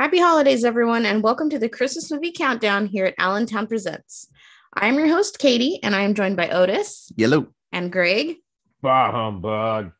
Happy holidays, everyone, and welcome to the Christmas movie countdown here at Allentown Presents. I'm your host, Katie, and I am joined by Otis Yellow. and Greg, Bah humbug.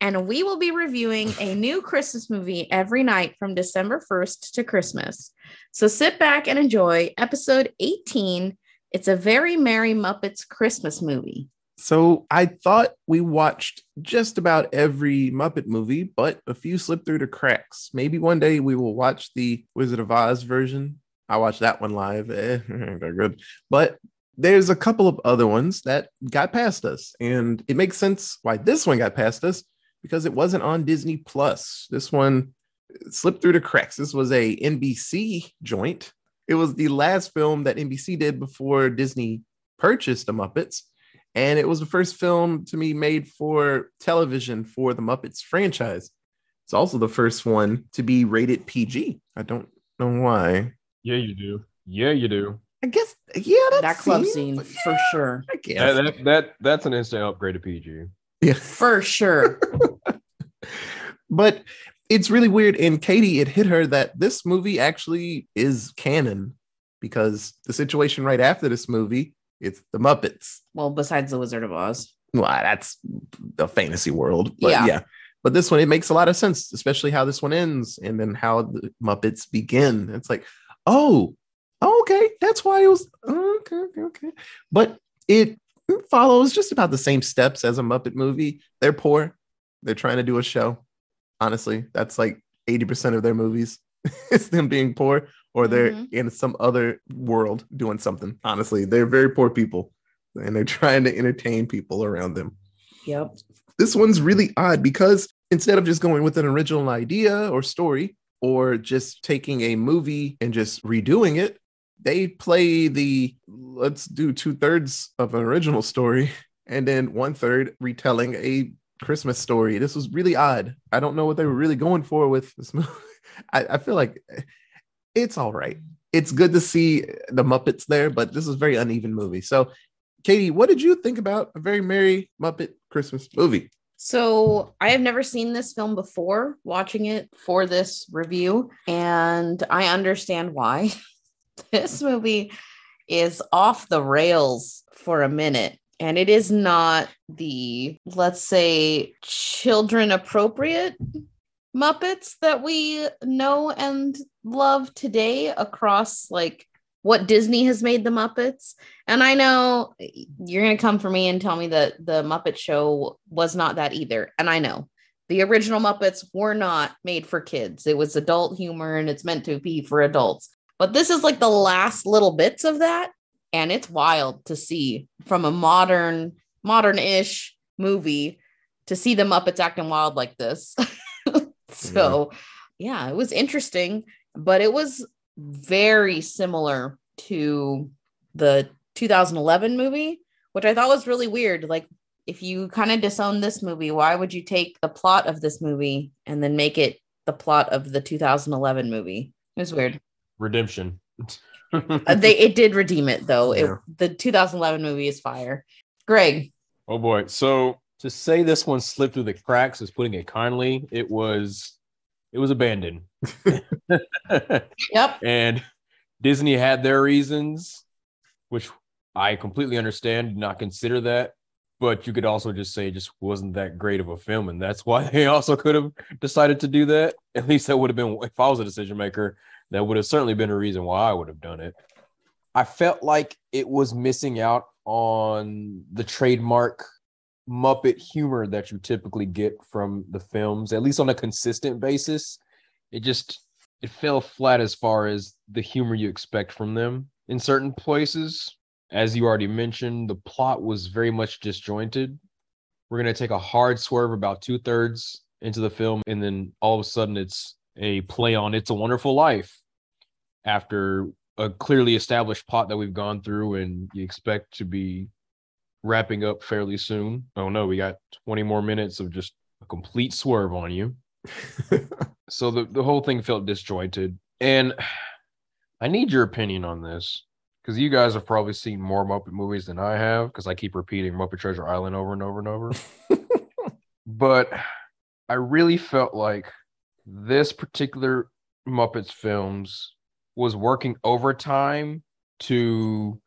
and we will be reviewing a new Christmas movie every night from December 1st to Christmas. So sit back and enjoy episode 18. It's a very Merry Muppets Christmas movie. So I thought we watched just about every Muppet movie, but a few slipped through the cracks. Maybe one day we will watch the Wizard of Oz version. I watched that one live. Eh, they're good. But there's a couple of other ones that got past us. And it makes sense why this one got past us because it wasn't on Disney Plus. This one slipped through the cracks. This was a NBC joint. It was the last film that NBC did before Disney purchased the Muppets. And it was the first film to be made for television for the Muppets franchise. It's also the first one to be rated PG. I don't know why. Yeah, you do. Yeah, you do. I guess, yeah, that, That club seems- scene, for sure. I guess. That, that, that that's an instant upgrade to PG. yeah. For sure. but it's really weird. And Katie, it hit her that this movie actually is canon because the situation right after this movie, it's the Muppets. well, besides The Wizard of Oz. Well, that's the fantasy world. But Yeah. yeah. But this one, it makes a lot of sense, especially how this one ends and then how the Muppets begin. It's like, oh, okay, that's why it was okay, okay, okay. But it follows just about the same steps as a Muppet movie. They're poor. They're trying to do a show. Honestly, that's like 80% of their movies. it's them being poor or they're Mhm. in some other world doing something. Honestly, they're very poor people and they're trying to entertain people around them. Yep. This one's really odd because instead of just going with an original idea or story or just taking a movie and just redoing it, they play the let's do two thirds of an original story and then one third retelling a Christmas story. This was really odd. I don't know what they were really going for with this movie. I, I feel like it's all right. It's good to see the Muppets there, but this is a very uneven movie. So, Katie, what did you think about a very merry Muppet Christmas movie? So I have never seen this film before, watching it for this review, and I understand why. this movie is off the rails for a minute, and it is not the, let's say, children appropriate Muppets that we know and love today across like what Disney has made the Muppets. And I know you're going to come for me and tell me that the Muppet Show was not that either. And I know the original Muppets were not made for kids, it was adult humor and it's meant to be for adults. But this is like the last little bits of that. And it's wild to see from a modern, modern ish movie to see the Muppets acting wild like this. so, yeah, it was interesting, but it was very similar to the 2011 movie, which I thought was really weird. Like, if you kind of disown this movie, why would you take the plot of this movie and then make it the plot of the 2011 movie? It was weird. Redemption. Uh, they it did redeem it though. It, Yeah. the 2011 movie is fire. Greg, oh boy. So to say this one slipped through the cracks is putting it kindly. It was it was abandoned. yep, and Disney had their reasons, which I completely understand, did not consider that. But you could also just say it just wasn't that great of a film, and that's why they also could have decided to do that. At least that would have been if I was a decision maker, that would have certainly been a reason why I would have done it. I felt like it was missing out on the trademark Muppet humor that you typically get from the films, at least on a consistent basis. It just it fell flat as far as the humor you expect from them in certain places. As you already mentioned, the plot was very much disjointed. We're to take a hard swerve about two thirds into the film, and then all of a sudden it's a play on It's a Wonderful Life after a clearly established plot that we've gone through and you expect to be wrapping up fairly soon. Oh no, we got 20 more minutes of just a complete swerve on you. So the, the whole thing felt disjointed. And i need your opinion on this because you guys have probably seen more muppet movies than i have because i keep repeating muppet treasure island over and over and over. But i really felt like this particular Muppets films was working overtime to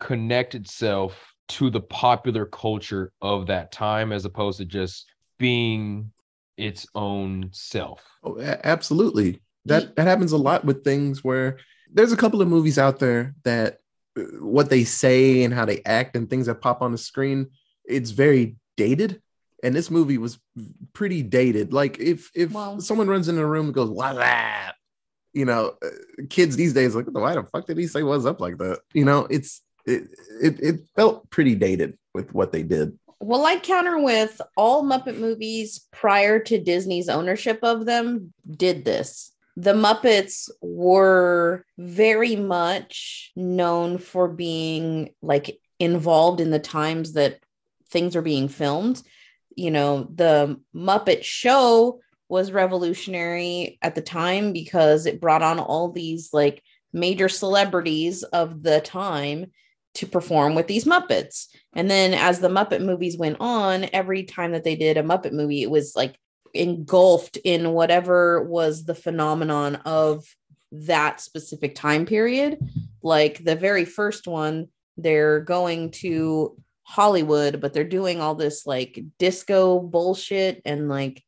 connect itself to the popular culture of that time as opposed to just being its own self. Oh, a- absolutely. That that happens a lot with things where there's a couple of movies out there that uh, what they say and how they act and things that pop on the screen, it's very dated. And this movie was pretty dated. Like if if Well- someone runs into a room and goes, "What's that?" You know, uh, kids these days like, why the fuck did he say "what's up" like that? You know, it's it it, it felt pretty dated with what they did. Well, I counter with all Muppet movies prior to Disney's ownership of them did this. The Muppets were very much known for being like involved in the times that things are being filmed. You know, the Muppet show was revolutionary at the time because it brought on all these like major celebrities of the time to perform with these Muppets. And then as the Muppet movies went on, every time that they did a Muppet movie, it was like engulfed in whatever was the phenomenon of that specific time period. Like the very first one, they're going to Hollywood, but they're doing all this like disco bullshit and like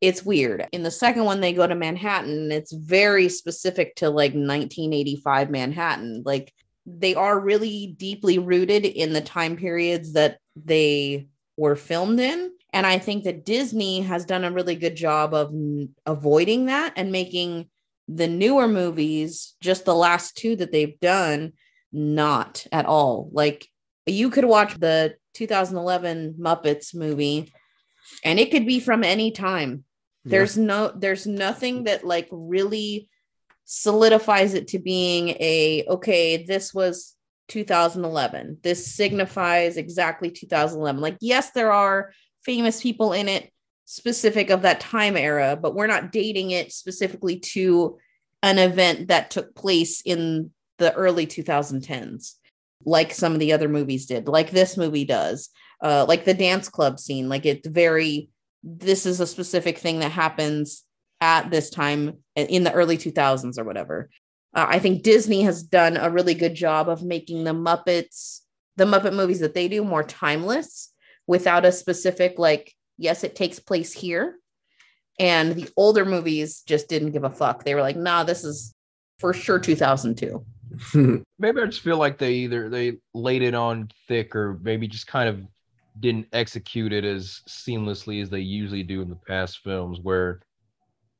it's weird. In the second one, they go to Manhattan. It's very specific to like 1985 Manhattan. Like they are really deeply rooted in the time periods that they were filmed in. And I think that Disney has done a really good job of n- avoiding that and making the newer movies, just the last two that they've done, not at all. Like you could watch the 2011 Muppets movie and it could be from any time. There's no, there's nothing that like really solidifies it to being a okay this was 2011 this signifies exactly 2011 like yes there are famous people in it specific of that time era but we're not dating it specifically to an event that took place in the early 2010s like some of the other movies did like this movie does uh like the dance club scene. Like it's very this is a specific thing that happens at this time in the early 2000s or whatever. Uh, I think Disney has done a really good job of making the Muppets, the Muppet movies that they do, more timeless without a specific, like, yes, it takes place here. And the older movies just didn't give a fuck. They were like, nah, this is for sure 2002. Maybe I just feel like they either they laid it on thick or maybe just kind of didn't execute it as seamlessly as they usually do in the past films where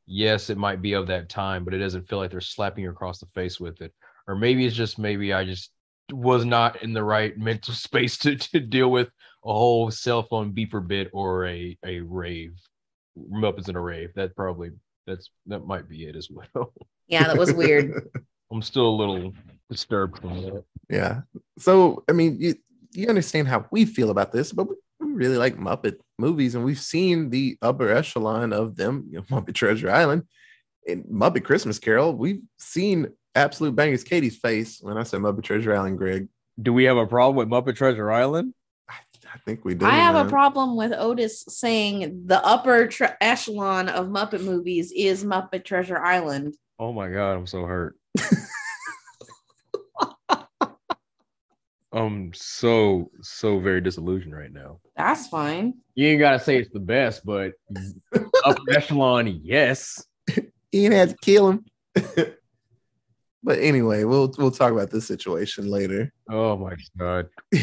yes, it might be of that time, but it doesn't feel like they're slapping you across the face with it. Or maybe it's just maybe I just was not in the right mental space to, to deal with a whole cell phone beeper bit or a a rave. Muppets in a rave. That probably that's that might be it as well. Yeah, that was weird. I'm still a little disturbed from that. Yeah. So I mean, you you understand how we feel about this, but we we really like Muppet movies, and we've seen the upper echelon of them. You know, Muppet Treasure Island, and Muppet Christmas Carol. We've seen absolute bangers Katie's face when I said Muppet Treasure Island. Greg, Do we have a problem with Muppet Treasure Island? I, I think we do. I have a problem with Otis saying the upper tre- echelon of Muppet movies is Muppet Treasure Island. Oh my god, I'm so hurt. I'm so so very disillusioned right now. That's fine. You ain't gotta say it's the best, but upper echelon, yes. Ian had to kill him. but anyway, we'll we'll talk about this situation later. Oh my god.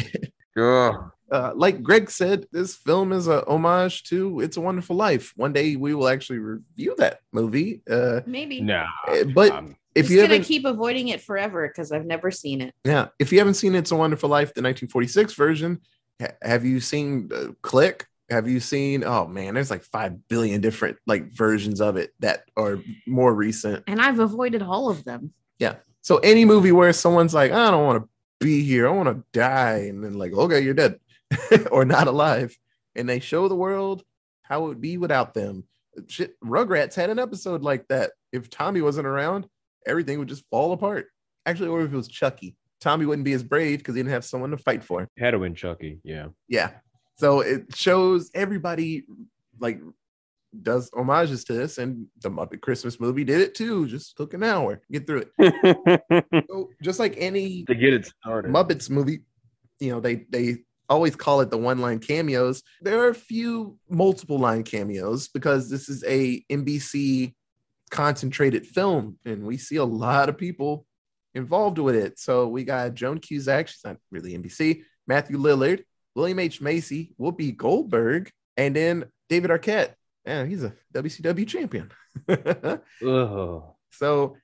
Uh, like Greg said, this film is a homage to "It's a Wonderful Life." One day we will actually review that movie. Uh, Maybe. Nah. Uh, but um, if Just you gonna keep avoiding it forever because I've never seen it. yeah, if you haven't seen "It's a Wonderful Life," the 1946 version, ha- have you seen uh, Click? Have you seen? Oh man, there's like five billion different like versions of it that are more recent. And I've avoided all of them. Yeah. So any movie where someone's like, I don't want to be here, I want to die, and then like, okay, you're dead or not alive, and they show the world how it would be without them. Shit, Rugrats had an episode like that. If Tommy wasn't around, everything would just fall apart. Actually, or if it was Chucky, Tommy wouldn't be as brave because he didn't have someone to fight for. had to win Chucky, yeah. Yeah. So it shows everybody like does homages to this, and the Muppet Christmas movie did it too. Just took an hour, get through it. so just like any to get it started. Muppets movie, you know, they they always call it the one line cameos. There are a few multiple line cameos because this is a NBC concentrated film, and we see a lot of people involved with it. So we got Joan Cusack, she's not really NBC, Matthew Lillard, William H. Macy, Whoopi Goldberg, and then David Arquette. Yeah, he's a WCW champion. So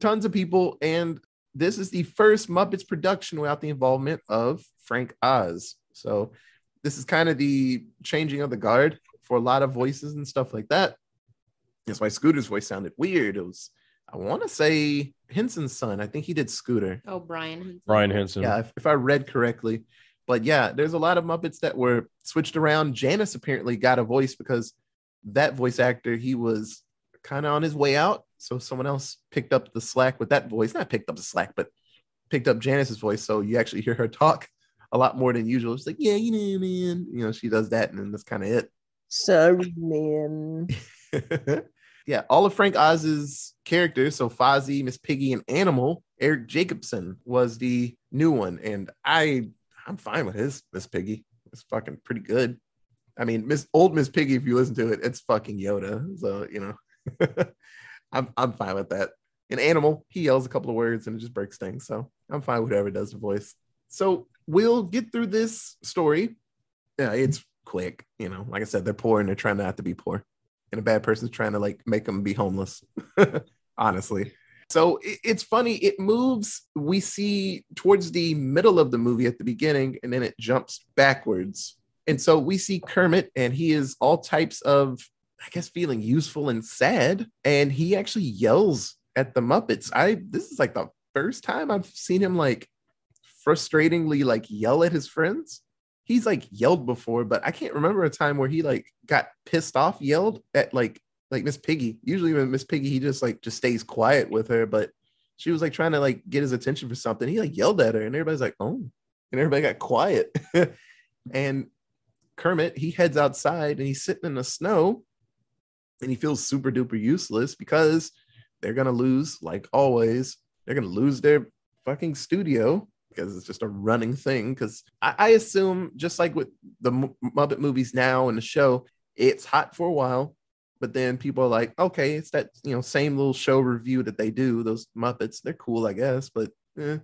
tons of people, and this is the first Muppets production without the involvement of Frank Oz. So this is kind of the changing of the guard for a lot of voices and stuff like that. That's why Scooter's voice sounded weird. It was, I want to say Henson's son. I think he did Scooter. Oh, Brian. Henson. Brian Henson. Yeah, if, if I read correctly. But yeah, there's a lot of Muppets that were switched around. Janice apparently got a voice because that voice actor, he was kind of on his way out. So someone else picked up the slack with that voice. Not picked up the slack, but picked up Janice's voice. So you actually hear her talk a lot more than usual. She's like, yeah, you know, man. You know, she does that, and then that's kind of it. Sorry, man. yeah, all of Frank Oz's characters, so Fozzie, Miss Piggy, and Animal, Eric Jacobson was the new one, and I I'm fine with his Miss Piggy. It's fucking pretty good. I mean, Miss old Miss Piggy, if you listen to it, it's fucking Yoda. So you know, I'm I'm fine with that. An animal, he yells a couple of words and it just breaks things. So I'm fine with whoever does the voice. So we'll get through this story. Yeah, it's quick. You know, like I said, they're poor and they're trying not to be poor. And a bad person's trying to like make them be homeless. Honestly. So it- it's funny. It moves. We see towards the middle of the movie at the beginning, and then it jumps backwards. And so we see Kermit, and he is all types of, I guess, feeling useful and sad. And he actually yells at the Muppets. I this is like the first time I've seen him like frustratingly like yell at his friends. He's like yelled before, but I can't remember a time where he like got pissed off, yelled at like like Miss Piggy. Usually when Miss Piggy, he just like just stays quiet with her, but she was like trying to like get his attention for something. He like yelled at her, and everybody's like, "Oh," and everybody got quiet. and Kermit, he heads outside and he's sitting in the snow, and he feels super duper useless because they're gonna lose, like always, they're gonna lose their fucking studio because it's just a running thing. Because I, I assume, just like with the M- Muppet movies now and the show, it's hot for a while, but then people are like, okay, it's that you know same little show review that they do. Those Muppets, they're cool, I guess, but eh.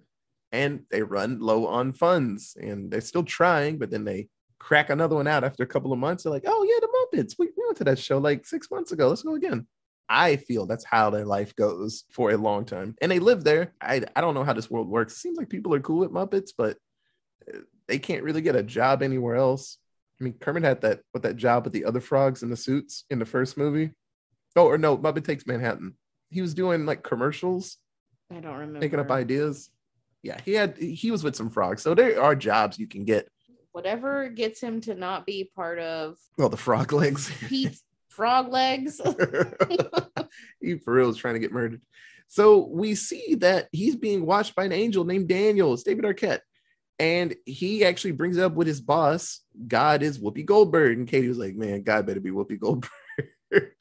and they run low on funds, and they're still trying, but then they crack another one out after a couple of months. They're like, oh yeah, the Muppets, we, we went to that show like six months ago. Let's go again. I feel that's how their life goes for a long time. And they live there. I, I don't know how this world works. It seems like people are cool with Muppets, but uh, they can't really get a job anywhere else. I mean, Kermit had that with that job with the other frogs in the suits in the first movie. Oh, or no, Muppet Takes Manhattan. He was doing like commercials, I don't remember. making up ideas. Yeah, he had he was with some frogs. So there are jobs you can get. Whatever gets him to not be part of well the frog legs. Frog Legs. he for real is trying to get murdered. So we see that he's being watched by an angel named Daniel. It's David Arquette. And he actually brings it up with his boss. God is Whoopi Goldberg. And Katie was like, man, God better be Whoopi Goldberg.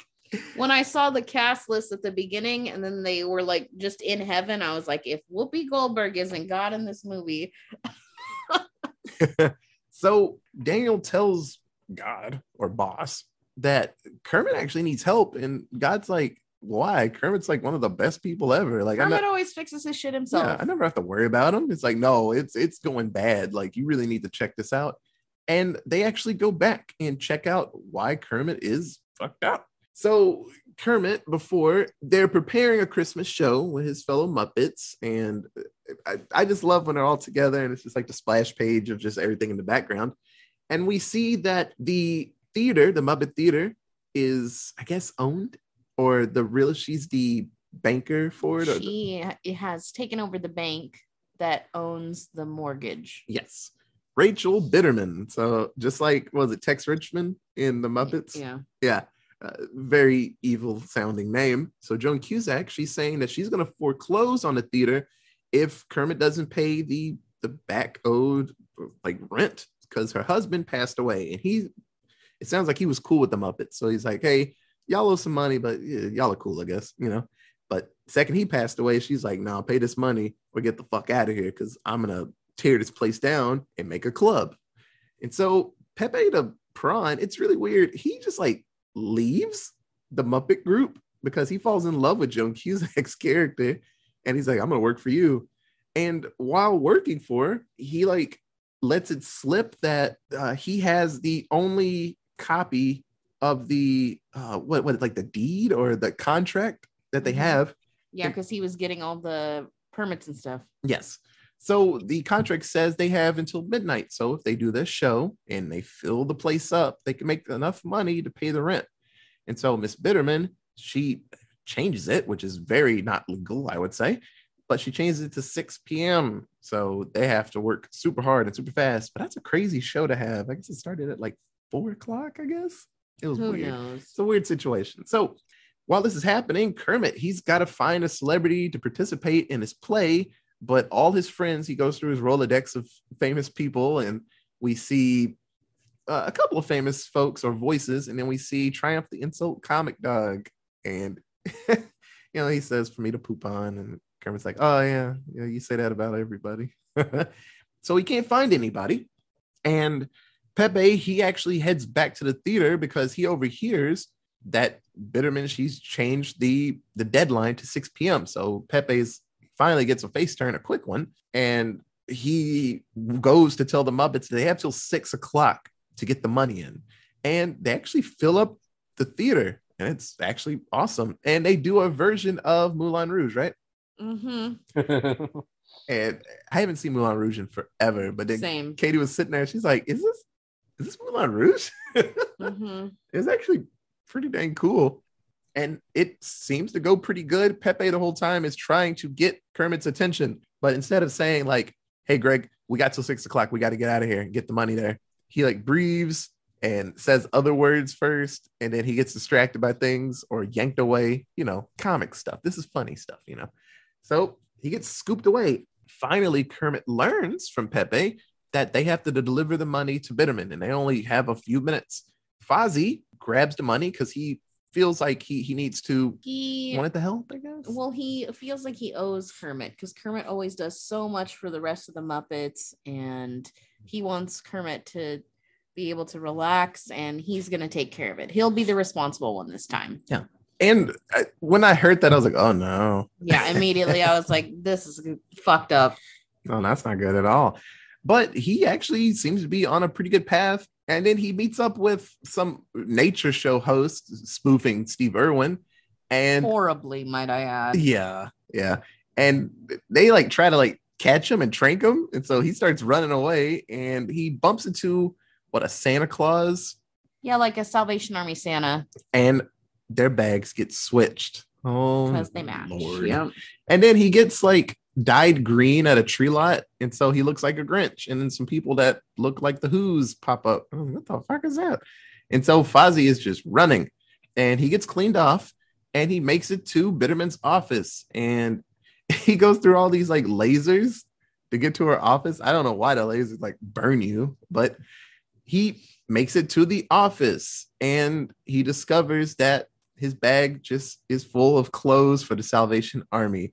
when I saw the cast list at the beginning and then they were like just in heaven, I was like, if Whoopi Goldberg isn't God in this movie, so Daniel tells God or boss that Kermit actually needs help. And God's like, why? Kermit's like one of the best people ever. Like, Kermit not, always fixes his shit himself. Yeah, I never have to worry about him. It's like, no, it's it's going bad. Like, you really need to check this out. And they actually go back and check out why Kermit is fucked up. So Kermit, before they're preparing a Christmas show with his fellow Muppets, and I, I just love when they're all together, and it's just like the splash page of just everything in the background. And we see that the theater, the Muppet Theater, is I guess owned, or the real she's the banker for it. Or she it has taken over the bank that owns the mortgage. Yes. Rachel Bitterman. So just like was it Tex Richman in the Muppets? Yeah. Yeah. Uh, very evil sounding name. So Joan Cusack, she's saying that she's going to foreclose on the theater if Kermit doesn't pay the the back owed like rent because her husband passed away and he it sounds like he was cool with the Muppets. So he's like, hey, y'all owe some money, but yeah, y'all are cool, I guess, you know. But second he passed away, she's like, nah, pay this money or get the fuck out of here because I'm gonna tear this place down and make a club. And so Pepe the Prawn, it's really weird. He just like leaves the Muppet group because he falls in love with Joan Cusack's character. And he's like, I'm gonna work for you. And while working for her, he like lets it slip that uh, he has the only copy of the uh, what what like the deed or the contract that they Mhm. have. Yeah, because he was getting all the permits and stuff. Yes. So the contract says they have until midnight. So if they do this show and they fill the place up, they can make enough money to pay the rent. And so Miss Bitterman, she changes it, which is very not legal, I would say, but she changes it to 6 p.m. So they have to work super hard and super fast. But that's a crazy show to have. I guess it started at like four o'clock, I guess. It was Who weird. knows? It's a weird situation. So while this is happening, Kermit, he's got to find a celebrity to participate in his play, but all his friends, he goes through his Rolodex of famous people, and we see uh, a couple of famous folks or voices, and then we see Triumph the Insult Comic Dog. And, you know, he says for me to poop on, and Kermit's like, oh, yeah, yeah, you say that about everybody. so he can't find anybody. And Pepe, he actually heads back to the theater because he overhears that Bitterman she's changed the the deadline to 6 p.m. So Pepe's finally gets a face turn, a quick one, and he goes to tell the Muppets they have till six o'clock to get the money in, and they actually fill up the theater, and it's actually awesome. And they do a version of Moulin Rouge, right? Mm-hmm. And I haven't seen Moulin Rouge in forever, but then Same. Katie was sitting there, she's like, "Is this is this Moulin Rouge?" Mm-hmm. it's actually pretty dang cool. And it seems to go pretty good. Pepe the whole time is trying to get Kermit's attention, but instead of saying like, "Hey Greg, we got till six o'clock, we got to get out of here and get the money there," he like breathes and says other words first, and then he gets distracted by things or yanked away. You know, comic stuff. This is funny stuff. You know, so he gets scooped away. Finally, Kermit learns from Pepe that they have to deliver the money to Bitterman, and they only have a few minutes. Fozzie grabs the money because he feels like he he needs to He wanted to help, I guess. well, he feels like he owes Kermit because Kermit always does so much for the rest of the Muppets, and he wants Kermit to be able to relax, and he's gonna take care of it. He'll be the responsible one this time. Yeah. And I, when I heard that, I was like, oh no, Yeah, immediately I was like, "This is fucked up." no, that's not good at all. But he actually seems to be on a pretty good path. And then he meets up with some nature show host spoofing Steve Irwin. And Horribly, might I add. Yeah, yeah. And they like try to like catch him and trank him. And so he starts running away and he bumps into what a Santa Claus Yeah, like a Salvation Army Santa and their bags get switched. Oh, because they match. Lord. Yep. And then he gets like dyed green at a tree lot. And so he looks like a Grinch. And then some people that look like the Who's pop up. What the fuck is that? And so Fozzie is just running and he gets cleaned off and he makes it to Bitterman's office. And he goes through all these like lasers to get to her office. I don't know why the lasers like burn you, but he makes it to the office and he discovers that his bag just is full of clothes for the Salvation Army.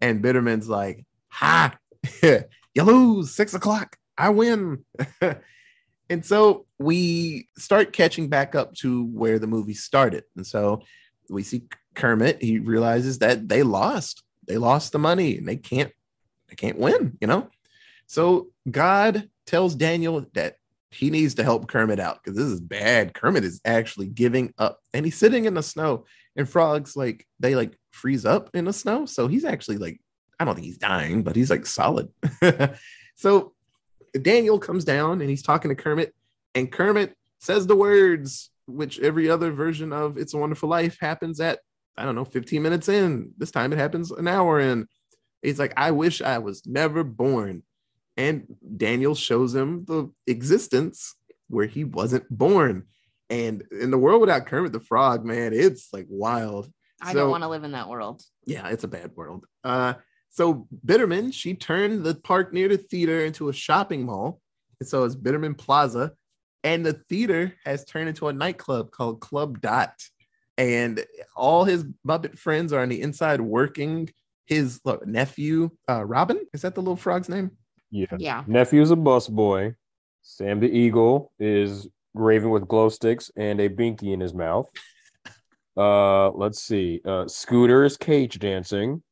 And Bitterman's like, ha, you lose six o'clock. I win. and so we start catching back up to where the movie started. And so we see Kermit, he realizes that they lost. They lost the money and they can't, they can't win, you know? So God tells Daniel that he needs to help Kermit out because this is bad. Kermit is actually giving up and he's sitting in the snow and frogs like they like freeze up in the snow. So he's actually like, I don't think he's dying, but he's like solid. so Daniel comes down and he's talking to Kermit, and Kermit says the words, which every other version of It's a Wonderful Life happens at, I don't know, 15 minutes in. This time it happens an hour in. He's like, I wish I was never born. And Daniel shows him the existence where he wasn't born. And in the world without Kermit the Frog, man, it's like wild. I So- don't want to live in that world. yeah, it's a bad world. Uh, so Bitterman, she turned the park near the theater into a shopping mall. And so it's Bitterman Plaza. And the theater has turned into a nightclub called Club Dot. And all his Muppet friends are on the inside working. His look, nephew, uh, Robin, is that the little frog's name? Yeah. Yeah. Nephew's a busboy. Sam the Eagle is raving with glow sticks and a binky in his mouth. Uh, let's see. Uh, Scooter is cage dancing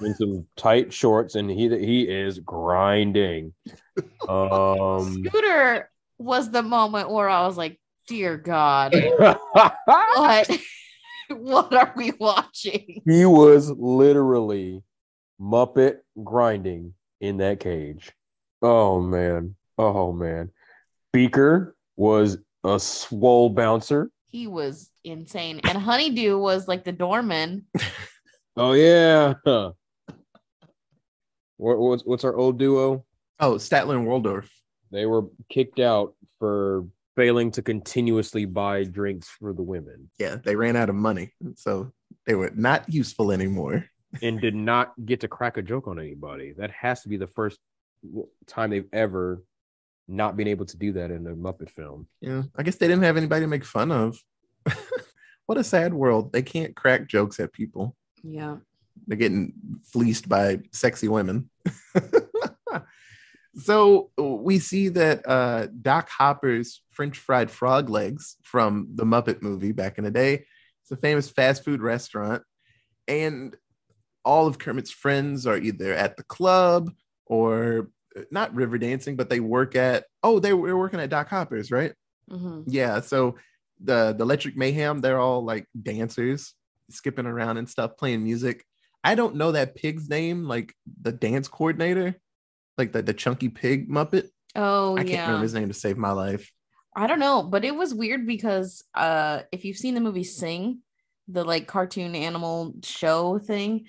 in some tight shorts, and he he is grinding. Um, Scooter was the moment where I was like, dear God, what what are we watching? he was literally Muppet grinding in that cage. Oh man. Oh man. Beaker was a swole bouncer. He was insane. And Honeydew was like the doorman. Oh yeah. What, what's what's our old duo? Oh, Statler and Waldorf. They were kicked out for failing to continuously buy drinks for the women Yeah, they ran out of money. So they were not useful anymore. and did not get to crack a joke on anybody. That has to be the first time they've ever not being able to do that in a Muppet film. Yeah, I guess they didn't have anybody to make fun of. what a sad world. They can't crack jokes at people. Yeah. They're getting fleeced by sexy women. so we see that uh, Doc Hopper's French fried frog legs from the Muppet movie back in the day. It's a famous fast food restaurant. And all of Kermit's friends are either at the club or not river dancing, but they work at, oh, they were working at Doc Hopper's, right? Mhm. Yeah. So the the Electric Mayhem, they're all like dancers, skipping around and stuff, playing music. I don't know that pig's name, like the dance coordinator, like the, the chunky pig Muppet. Oh I can't yeah. remember his name to save my life. I don't know, but it was weird because uh if you've seen the movie Sing, the like cartoon animal show thing,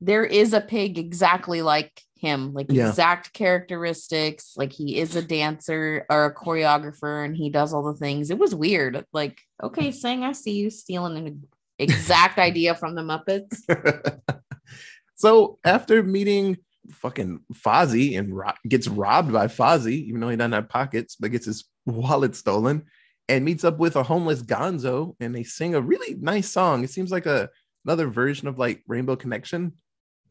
there is a pig exactly like him, like Yeah. exact characteristics, like he is a dancer or a choreographer and he does all the things. It was weird. Like, okay, Sing, I see you stealing an exact idea from the Muppets. so after meeting fucking Fozzie and ro- gets robbed by Fozzie, even though he doesn't have pockets, but gets his wallet stolen, and meets up with a homeless Gonzo, and they sing a really nice song. It seems like a another version of like Rainbow Connection,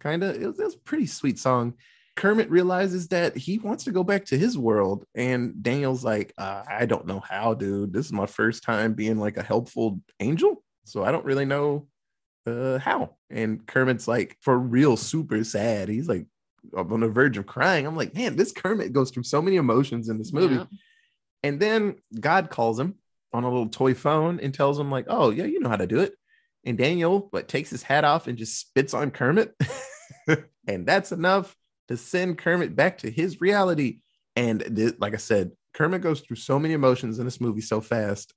kind of. It, was- it was a pretty sweet song. Kermit realizes that he wants to go back to his world, and Daniel's like, uh, "I don't know how, dude. This is my first time being like a helpful angel, so I don't really know uh how and kermit's like for real super sad he's like on the verge of crying i'm like man this kermit goes through so many emotions in this movie Yeah. and then god calls him on a little toy phone and tells him like oh yeah you know how to do it and daniel but takes his hat off and just spits on kermit and that's enough to send kermit back to his reality. And th- like i said kermit goes through so many emotions in this movie so fast.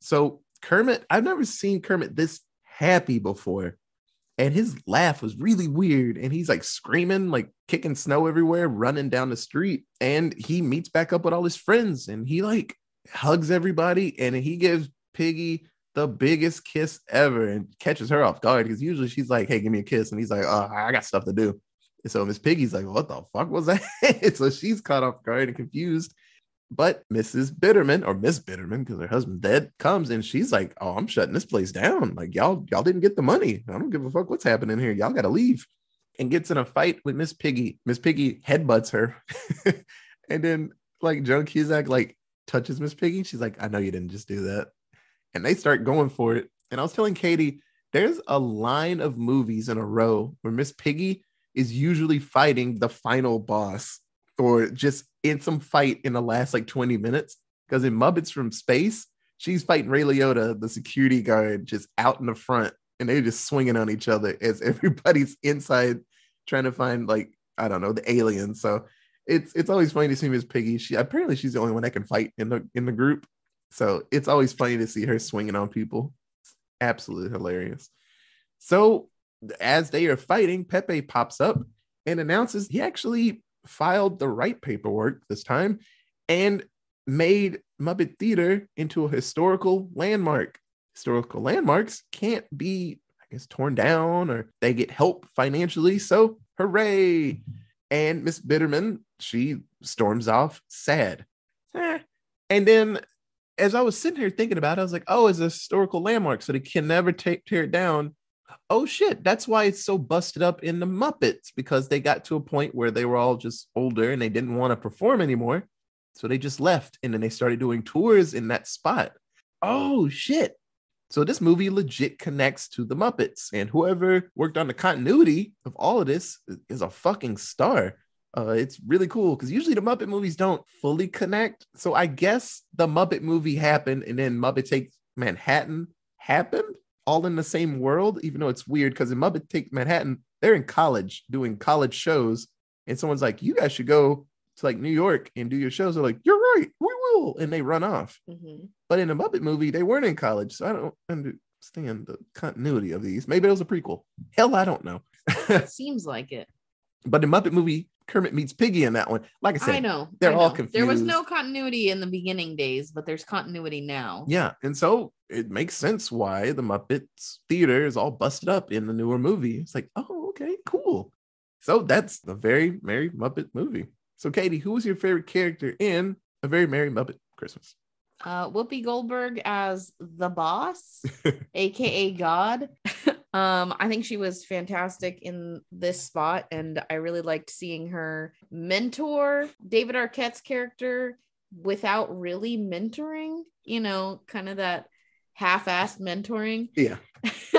So kermit i've never seen kermit this happy before. And his laugh was really weird. And he's like screaming like kicking snow everywhere running down the street. And he meets back up with all his friends. And he like hugs everybody. And he gives piggy the biggest kiss ever and catches her off guard. Because usually she's like hey give me a kiss. And he's like oh i got stuff to do so miss piggy's like what the fuck was that so she's caught off guard and confused but Mrs. Bitterman or Miss Bitterman, because her husband's dead, comes and she's like, "Oh, I'm shutting this place down. Like y'all, y'all didn't get the money. I don't give a fuck what's happening here. Y'all got to leave." And gets in a fight with Miss Piggy. Miss Piggy headbutts her, and then like Joan Cusack like touches Miss Piggy. She's like, "I know you didn't just do that," and they start going for it. And I was telling Katie, there's a line of movies in a row where Miss Piggy is usually fighting the final boss or just in some fight in the last like 20 minutes. Because in Muppets from Space, she's fighting Ray Liotta, the security guard, just out in the front, and they're just swinging on each other as everybody's inside trying to find like I don't know the aliens. So it's it's always funny to see Miss Piggy. She apparently she's the only one that can fight in the in the group. So it's always funny to see her swinging on people. It's absolutely hilarious. So as they are fighting, Pepe pops up and announces he actually filed the right paperwork this time and made Muppet Theater into a historical landmark. Historical landmarks can't be, I guess, torn down or they get help financially. So, hooray! And Miss Bitterman, she storms off sad. Eh, And then as I was sitting here thinking about it, I was like, oh, it's a historical landmark, so they can never take tear it down. Oh shit, that's why it's so busted up in the Muppets because they got to a point where they were all just older and they didn't want to perform anymore. So they just left and then they started doing tours in that spot. Oh shit. So this movie legit connects to the Muppets, and whoever worked on the continuity of all of this is- a fucking star. Uh, it's really cool because usually the Muppet movies don't fully connect. So I guess the Muppet movie happened, and then Muppet Takes Manhattan happened all in the same world. Even though it's weird because in Muppet Take Manhattan, they're in college doing college shows, and someone's like, "You guys should go to like New York and do your shows." They're like, "You're right, we will," and they run off. Mhm. But in the Muppet movie, they weren't in college, so I don't understand the continuity of these. Maybe it was a prequel. Hell, I don't know. Seems like it. but the Muppet movie, Kermit meets Piggy in that one. Like I said, I know. they're I all confused. There was no continuity in the beginning days, but there's continuity now. yeah, and so it makes sense why the Muppets theater is all busted up in the newer movie. It's like, oh, okay, cool. So that's the very Merry Muppet movie. So, Katie, who was your favorite character in A Very Merry Muppet Christmas? Uh, Whoopi Goldberg as the boss, aka God. um, I think she was fantastic in this spot, and I really liked seeing her mentor David Arquette's character without really mentoring. You know, kind of that half-assed mentoring. Yeah.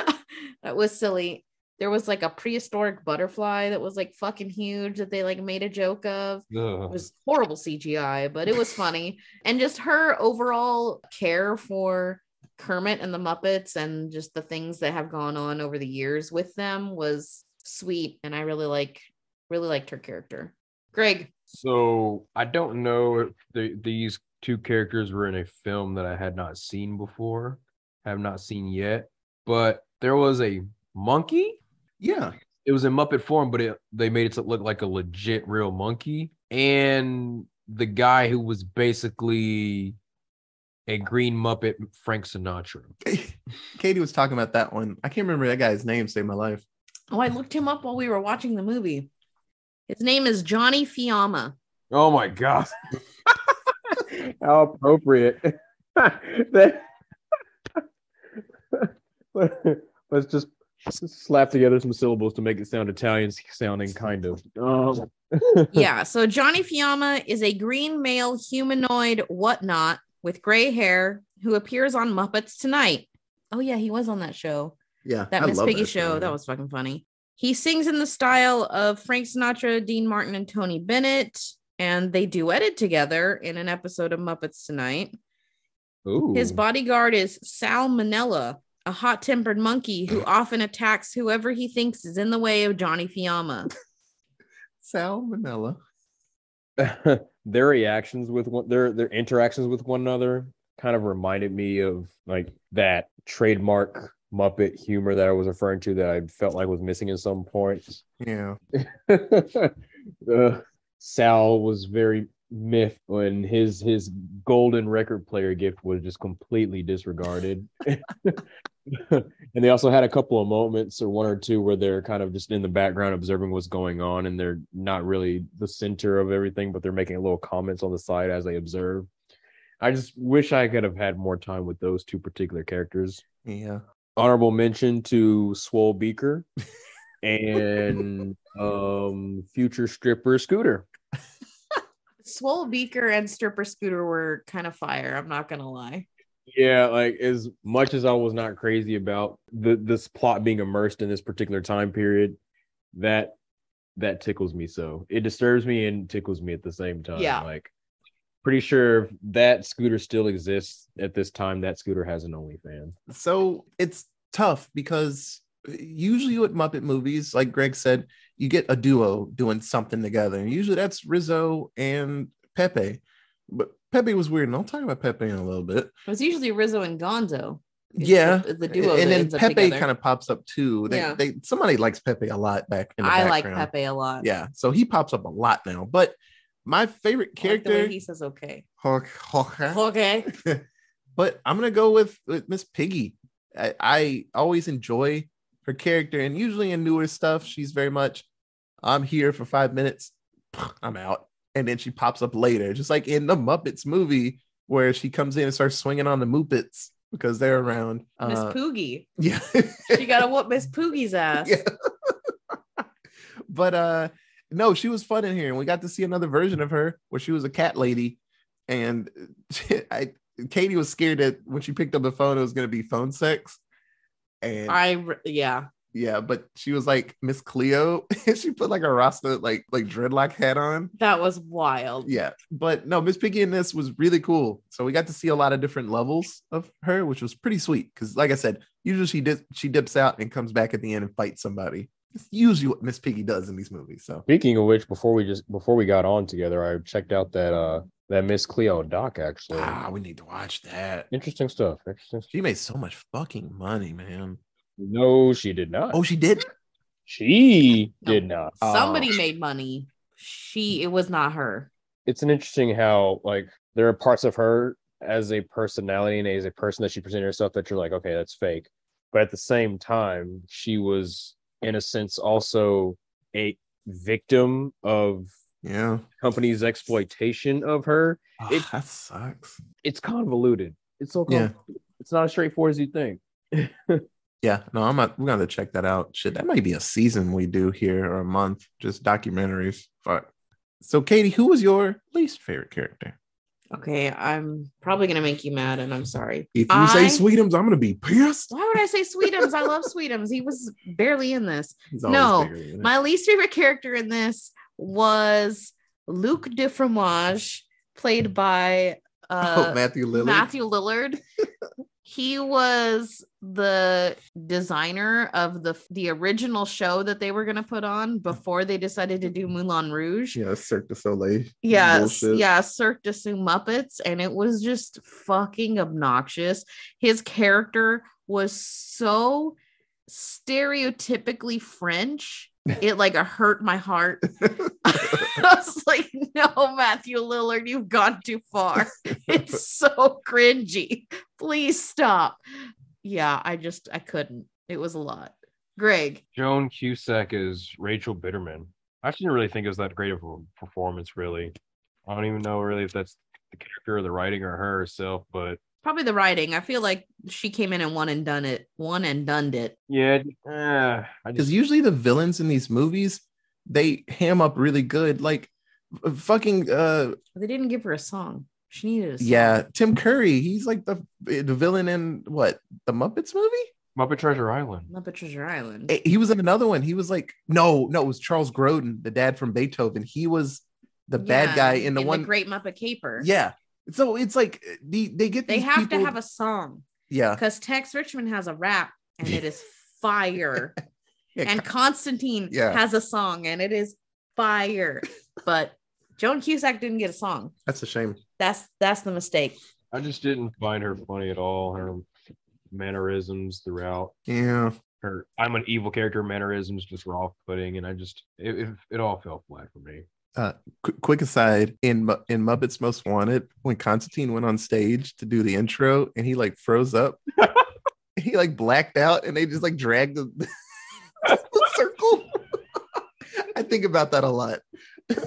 that was silly. There was like a prehistoric butterfly that was like fucking huge that they like made a joke of. It was horrible CGI, but it was funny. and just her overall care for Kermit and the Muppets and just the things that have gone on over the years with them was sweet. And I really like, really liked her character. Greg, So I don't know if the, these two characters were in a film that I had not seen before, have not seen yet, but there was a monkey. Yeah. It was in Muppet form, but it, they made it to look like a legit real monkey. And the guy who was basically a green Muppet, Frank Sinatra. Katie was talking about that one. I can't remember that guy's name, saved my life. oh, I looked him up while we were watching the movie. His name is Johnny Fiamma. Oh my god. How appropriate. Let's just slap together some syllables to make it sound Italian sounding kind of. Um, yeah, so Johnny Fiamma is a green male humanoid whatnot with gray hair who appears on Muppets Tonight. Oh, yeah, he was on that show. Yeah. that I Miss love Piggy that show. That was fucking funny. He sings in the style of Frank Sinatra, Dean Martin, and Tony Bennett, and they duetted together in an episode of Muppets Tonight. Ooh. His bodyguard is Sal Minella, a hot tempered monkey who often attacks whoever he thinks is in the way of Johnny Fiamma. Salmonella. their reactions with one their their interactions with one another kind of reminded me of like that trademark Muppet humor that I was referring to that I felt like was missing at some points. Yeah. uh, Sal was very myth when his his golden record player gift was just completely disregarded. and they also had a couple of moments or one or two where they're kind of just in the background observing what's going on and they're not really the center of everything but they're making little comments on the side as they observe. I just wish I could have had more time with those two particular characters Yeah. honorable mention to Swole Beaker and um future stripper Scooter. Swole Beaker and Stripper Scooter were kind of fire. I'm not gonna lie. Yeah, like as much as I was not crazy about the this plot being immersed in this particular time period, that that tickles me so. It disturbs me and tickles me at the same time. Yeah. Like pretty sure that scooter still exists at this time, that scooter has an OnlyFans. So it's tough because usually with Muppet movies, like Greg said, you get a duo doing something together. And usually that's Rizzo and Pepe. But Pepe was weird, and I'll talk about Pepe in a little bit. It was usually Rizzo and Gonzo. Yeah, the, the duo. and then Pepe kind of pops up too. They, Yeah. they somebody likes Pepe a lot back in the day. I like. Pepe a lot. Yeah, so he pops up a lot now. But my favorite I like character, he says okay. okay. Okay. but I'm gonna go with, with Miss Piggy. I, I always enjoy her character, and usually in newer stuff, she's very much, I'm here for five minutes, I'm out, and then she pops up later, just like in the Muppets movie. where she comes in and starts swinging on the Muppets because they're around. Miss Uh, Poogie. yeah. She got to whoop Miss Poogy's ass. Yeah. but uh no, she was fun in here, and we got to see another version of her where she was a cat lady, and I Katie was scared that when she picked up the phone, it was going to be phone sex, and I yeah. Yeah, but she was like Miss Cleo, and she put like a Rasta like like dreadlock hat on. That was wild. Yeah, but no, Miss Piggy in this was really cool. So we got to see a lot of different levels of her, which was pretty sweet. Because, like I said, usually she dip, she dips out and comes back at the end and fights somebody. It's usually what Miss Piggy does in these movies. So Speaking of which, before we just before we got on together, I checked out that uh that Miss Cleo doc actually. ah, we need to watch that. Interesting stuff. Interesting. Stuff. She made so much fucking money, man. No, she did not. Oh, she did. she No. did not. Ah. Somebody Oh. made money. She it was not her. It's an interesting how like there are parts of her as a personality and as a person that she presented herself that you're like, okay, that's fake. But at the same time, she was in a sense also a victim of Yeah, company's exploitation of her. Oh, It- that sucks. It's convoluted. It's so Yeah. It's not as straightforward as you think. Yeah, no, I'm not. We're gonna check that out. Shit, that might be a season we do here or a month, just documentaries. Fuck. So, Katie, who was your least favorite character? Okay, I'm probably gonna make you mad, and I'm sorry. If you I- say Sweetums, I'm gonna be pissed. Why would I say Sweetums? I love Sweetums. He was barely in this. He's No, always bigger than it. My least favorite character in this was Luc de Fromage, played by uh, oh, Matthew Lillard. Matthew Lillard. he was the designer of the the original show that they were going to put on before they decided to do Moulin Rouge. Yeah, Cirque du Soleil. Yes, Bullshit. yeah, Cirque du Soleil Muppets, and it was just fucking obnoxious. His character was so stereotypically French. It like hurt my heart. I was like, no, Matthew Lillard, you've gone too far. It's so cringy. Please stop. Yeah, I just I couldn't. It was a lot. Greg, Joan Cusack is Rachel Bitterman. I actually didn't really think it was that great of a performance, really. I don't even know really if that's the character or the writing or her herself, but probably the writing. I feel like she came in and one and done it. One and done it. yeah, uh, Because just usually the villains in these movies, they ham up really good. Like fucking uh They didn't give her a song. She needed a song. yeah, Tim Curry. He's like the the villain in what the Muppets movie. Muppet Treasure Island. Muppet Treasure Island. Eh, He was in another one. He was like no, no, it was Charles Grodin, the dad from Beethoven. He was the bad guy in the one. Great Muppet Caper. yeah. So it's like eh, the, they get They these have people- to have a song yeah. because Tex Richman has a rap and it is fire. Yeah and Constantine Yeah. has a song and it is fire. But Joan Cusack didn't get a song. that's a shame. That's that's the mistake. I just didn't find her funny at all. Her mannerisms throughout Yeah. her I'm an evil character mannerisms just were off putting, and I just it, it, it all fell flat for me. Uh, qu- quick aside in in Muppets Most Wanted, when Constantine went on stage to do the intro and he like froze up, he like blacked out, and they just like dragged the, the circle. I think about that a lot.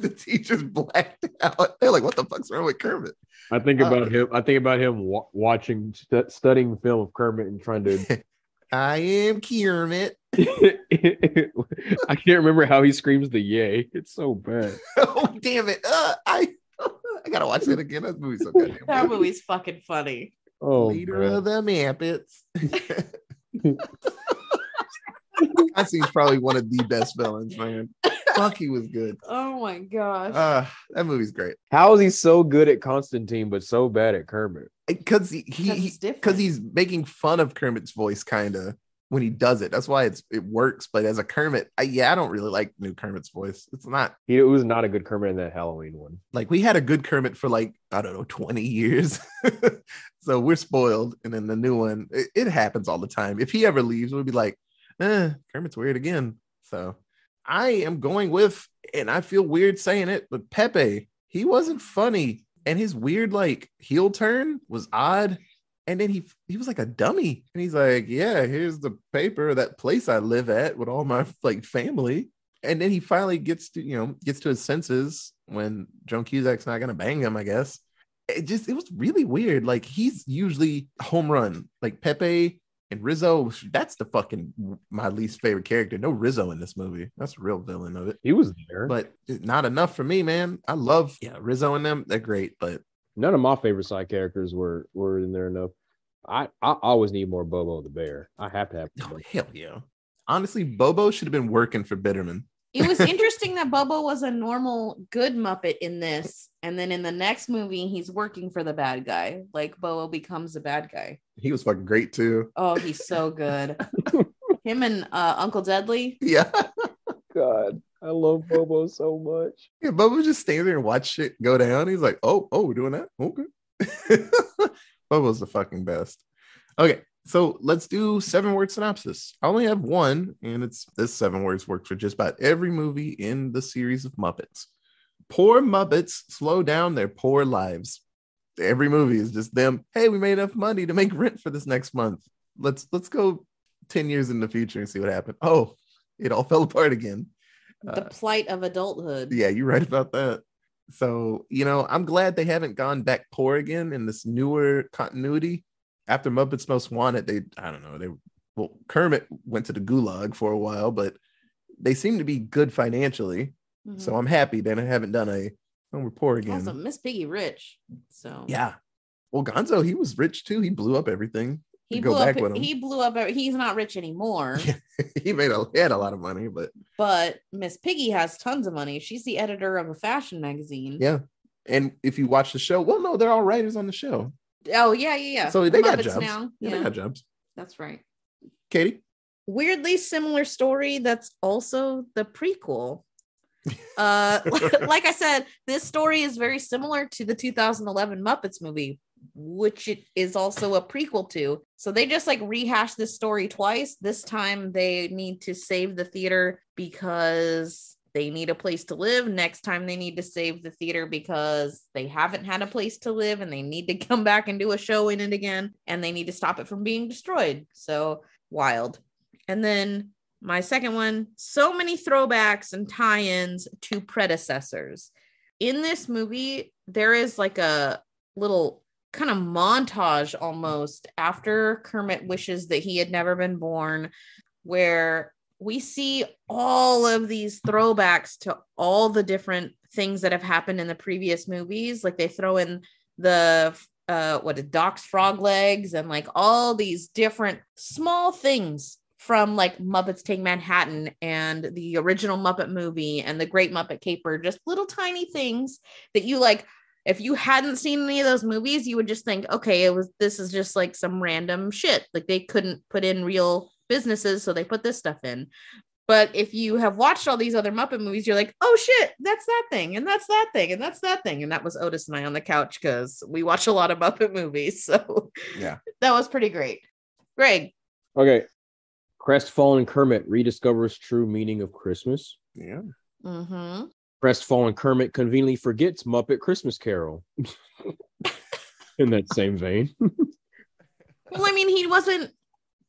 The teachers blacked out. They're like, "What the fuck's wrong with Kermit?" I think Uh, about him. I think about him wa- watching, stu- studying the film of Kermit and trying to. I am Kermit. I can't remember how he screams the yay. It's so bad. oh damn it! Uh, I I gotta watch that again. That movie's so goddamn That good. movie's fucking funny. Oh, leader man. of the Muppets. Constantine's probably one of the best villains, man. Fuck, he was good. Oh my gosh. Uh, that movie's great How is he so good at Constantine but so bad at Kermit? because he Because he because he's making fun of Kermit's voice, kind of when he does it. That's why it's it works. But as a Kermit, I, yeah, I don't really like new Kermit's voice. It's not He was not a good Kermit in that Halloween one. like we had a good Kermit for like I don't know twenty years, so we're spoiled. And then the new one, it, it happens all the time. If he ever leaves, we'll be like, eh, Kermit's weird again. So I am going with, and I feel weird saying it, but Pepe, he wasn't funny, and his weird like heel turn was odd. And then he he was like a dummy, and he's like, "Yeah, here's the paper that place I live at with all my like family." And then he finally gets to you know gets to his senses when Joan Cusack's not gonna bang him, I guess. it just it was really weird. Like he's usually home run, like Pepe and Rizzo. That's the fucking my least favorite character. No Rizzo in this movie. That's a real villain of it. He was there. But not enough for me, man. I love yeah Rizzo and them. They're great, but None of my favorite side characters were were in there enough. I I always need more Bobo the bear. I have to have. oh, hell yeah. Honestly, Bobo should have been working for Bitterman. It was interesting that Bobo was a normal good Muppet in this, and then in the next movie, he's working for the bad guy. Like Bobo becomes a bad guy. He was fucking great too. Oh, he's so good. Him and uh, Uncle Deadly. Yeah. God, I love Bobo so much. Yeah, Bobo just stands there and watch shit go down. He's like, oh, oh, we're doing that. Okay. Bobo's the fucking best. Okay, so let's do seven word synopsis. I only have one, and it's this seven words works for just about every movie in the series of Muppets. Poor Muppets slow down their poor lives. Every movie is just them. Hey, we made enough money to make rent for this next month. Let's let's go 10 years in the future and see what happened. Oh, it all fell apart again. The uh, plight of adulthood. Yeah, you're right about that. So, you know, I'm glad they haven't gone back poor again in this newer continuity. After Muppets Most Wanted, they, I don't know, they, well, Kermit went to the gulag for a while, but they seem to be good financially. Mhm. So I'm happy that I haven't done a, oh, we're poor again. also Miss Piggy rich. So Yeah. Well, Gonzo, he was rich too. He blew up everything. he go blew up. with him. He blew up. He's not rich anymore. Yeah. he made a, he had a lot of money, but But Miss Piggy has tons of money. She's the editor of a fashion magazine. yeah. And if you watch the show, well, no, they're all writers on the show. Oh yeah, yeah, yeah. So they got jobs. now. Yeah, Yeah, they got jobs. that's right. Katie? Weirdly similar story. That's also the prequel. Uh, like I said, this story is very similar to the 2011 Muppets movie, which it is also a prequel to. So they just like rehash this story twice. This time they need to save the theater because they need a place to live. Next time they need to save the theater because they haven't had a place to live and they need to come back and do a show in it again and they need to stop it from being destroyed. So wild. And then my second one, so many throwbacks and tie-ins to predecessors. In this movie, there is like a little kind of montage almost after Kermit wishes that he had never been born, where we see all of these throwbacks to all the different things that have happened in the previous movies. Like they throw in the uh what a Doc's frog legs and like all these different small things from like Muppets Take Manhattan and the original Muppet movie and the Great Muppet Caper, just little tiny things that you like. If you hadn't seen any of those movies, you would just think, okay, it was this is just like some random shit. Like they couldn't put in real businesses, so they put this stuff in. But if you have watched all these other Muppet movies, you're like, oh shit, that's that thing, and that's that thing, and that's that thing. And that was Otis and I on the couch because we watch a lot of Muppet movies. So Yeah. that was pretty great. Greg, Okay. Crestfallen Kermit rediscovers true meaning of Christmas. Yeah. mm-hmm. Crestfallen Kermit conveniently forgets Muppet Christmas Carol. In that same vein. Well, I mean, he wasn't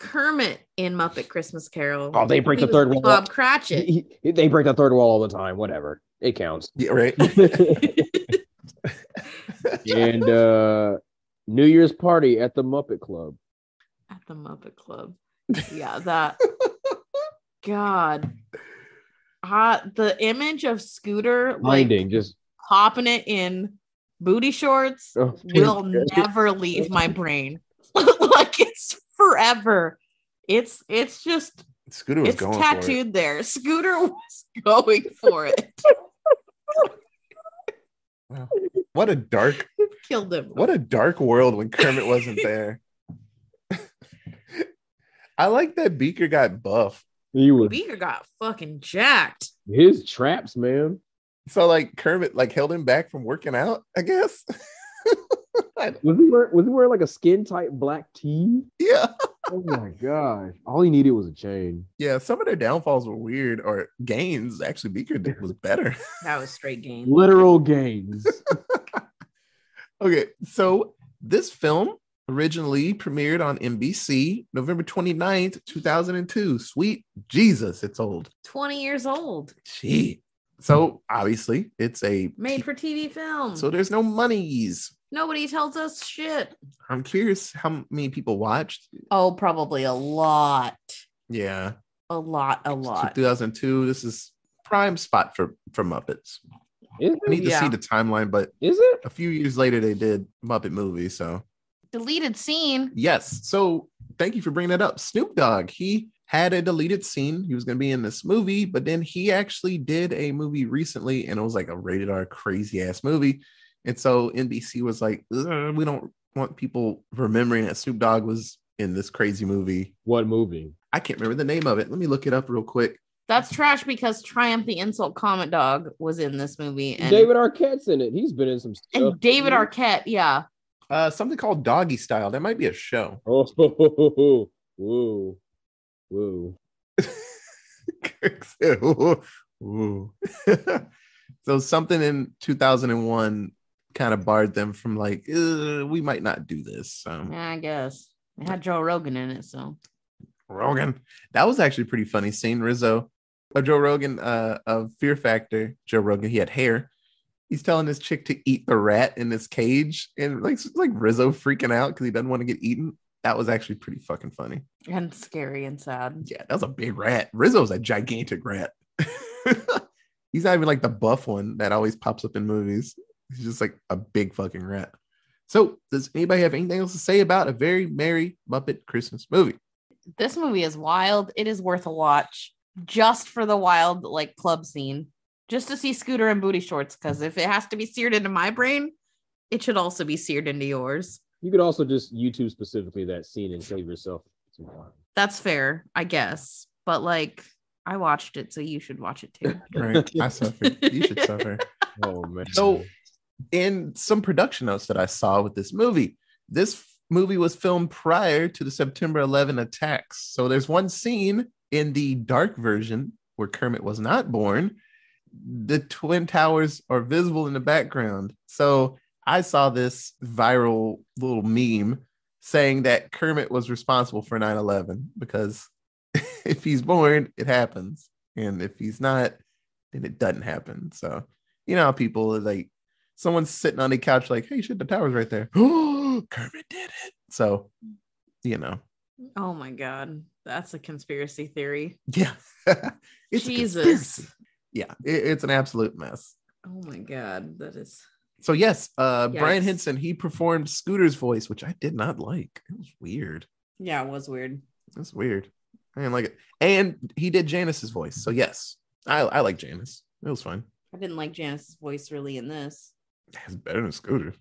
Kermit in Muppet Christmas Carol. Oh, they break He the third wall. Bob Cratchit. He- he- they break the third wall all the time. Whatever. It counts. Yeah, right. and uh New Year's party at the Muppet Club. At the Muppet Club. Yeah, that. God. Uh, the image of Scooter like just popping it in booty shorts oh, will never leave my brain. like it's forever. It's it's just Scooter was it's going for it. tattooed there. Scooter was going for it. Wow. What a dark, Killed him. what a dark world when Kermit wasn't there. I like that Beaker got buff. He was Beaker got fucking jacked. his traps, man. So like Kermit like held him back from working out, I guess. I- Was he wearing was he wearing like a skin tight black tee? yeah. Oh my gosh. All he needed was a chain. Yeah, some of their downfalls were weird or gains. Actually, Beaker was better. That was straight gains. Literal gains. Okay, so this film originally premiered on NBC November 29th, 2002. Sweet Jesus, it's old. 20 years old. Gee. So obviously it's a Made for TV film. so there's no monies. Nobody tells us shit. I'm curious how many people watched. Oh, probably a lot. Yeah, A lot, a lot. 2002. This is prime spot for for Muppets. Is I need to Yeah. see the timeline, but Is it? a few years later they did Muppet movie. So Deleted scene. yes. So thank you for bringing that up. Snoop Dogg. He had a deleted scene. He was going to be in this movie, but then he actually did a movie recently, and it was like a rated R crazy ass movie. And so NBC was like, we don't want people remembering that Snoop Dogg was in this crazy movie. What movie? I can't remember the name of it. Let me look it up real quick. That's trash because Triumph the Insult Comic Dog was in this movie. And David Arquette's in it. He's been in some stuff. and David Arquette, yeah. Uh, something called Doggy Style. That might be a show. Oh, whoa, whoa. Kirk said, "Ooh, ooh." so something in 2001 kind of barred them from like "Uh, we might not do this so Yeah, I guess. It had Joe Rogan in it, so rogan that was actually pretty funny scene rizzo uh, joe rogan uh of fear factor joe rogan he had hair he's telling this chick to eat the rat in this cage and like like rizzo freaking out because he doesn't want to get eaten that was actually pretty fucking funny and scary and sad. Yeah, that was a big rat. Rizzo's a gigantic rat. He's not even like the buff one that always pops up in movies. He's just like a big fucking rat. So, does anybody have anything else to say about a very merry Muppet Christmas movie? This movie is wild. It is worth a watch just for the wild like club scene. Just to see Scooter and booty shorts, because if it has to be seared into my brain, it should also be seared into yours. You could also just YouTube specifically that scene and save yourself some time. That's fair, I guess. But like I watched it, so you should watch it too. Right. I suffer. You should suffer. Oh man. So, in some production notes that I saw with this movie, this movie was filmed prior to the September 11 attacks. So there's one scene in the dark version where Kermit was not born. The Twin Towers are visible in the background. So I saw this viral little meme saying that Kermit was responsible for 9 11 because if he's born, it happens. And if he's not, then it doesn't happen. So, you know people like, someone's sitting on a couch, like, hey, shit, the tower's right there. Oh, Kermit did it. So, you know, oh my god, that's a conspiracy theory. yeah. it's Jesus. Yeah, it- it's an absolute mess. Oh my god, that is So, yes, uh, Brian Henson, he performed Scooter's voice, which I did not like. It was weird. yeah, it was weird. It's weird. I didn't like it. And he did Janice's voice. So, yes, I, I like Janice. It was fine. I didn't like Janice's voice really in this. It's better than Scooter.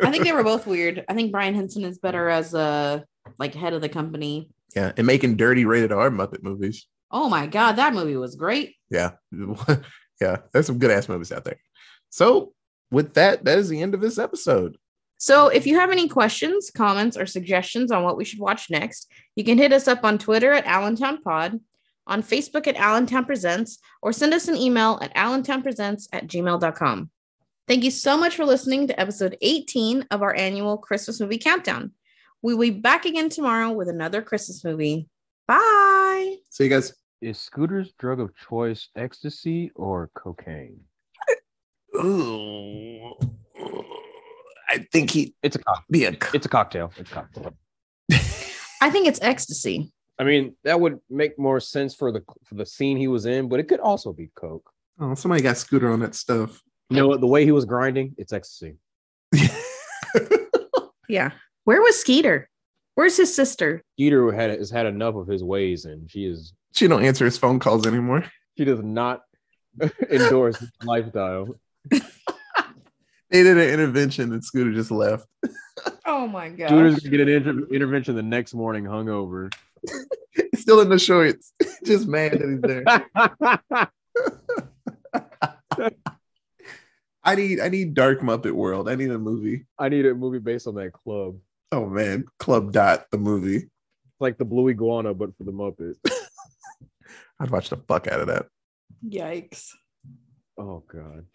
I think they were both weird. I think Brian Henson is better as a like head of the company. yeah, and making dirty rated R Muppet movies. Oh my god, that movie was great. Yeah. yeah. There's some good ass movies out there. So, with that, that is the end of this episode. So if you have any questions, comments, or suggestions on what we should watch next, you can hit us up on Twitter at Allentown Pod, on Facebook at Allentown Presents, or send us an email at allentownpresents at gmail.com. Thank you so much for listening to episode 18 of our annual Christmas movie countdown. We will be back again tomorrow with another Christmas movie. Bye. See you guys. is Scooter's drug of choice ecstasy or cocaine? Ooh. I think he'd It's a cock- be a. it's a cocktail. It's a cocktail. I think it's ecstasy. I mean, that would make more sense for the for the scene he was in, but it could also be coke. Oh, somebody got Scooter on that stuff. You know what? The way he was grinding, it's ecstasy. Yeah. Where was Skeeter? Where's his sister? Skeeter had has had enough of his ways, and she is she don't answer his phone calls anymore. she does not endorse this lifestyle. They did an intervention and Scooter just left. Oh my god. Scooter's gonna get an inter- intervention the next morning, hungover. He's still in the shorts. just mad that he's there. I need I need Dark Muppet World. I need a movie. I need a movie based on that club, Oh man, Club Dot, the movie. like the Blue Iguana, but for the Muppets. I'd watch the fuck out of that. Yikes. Oh god.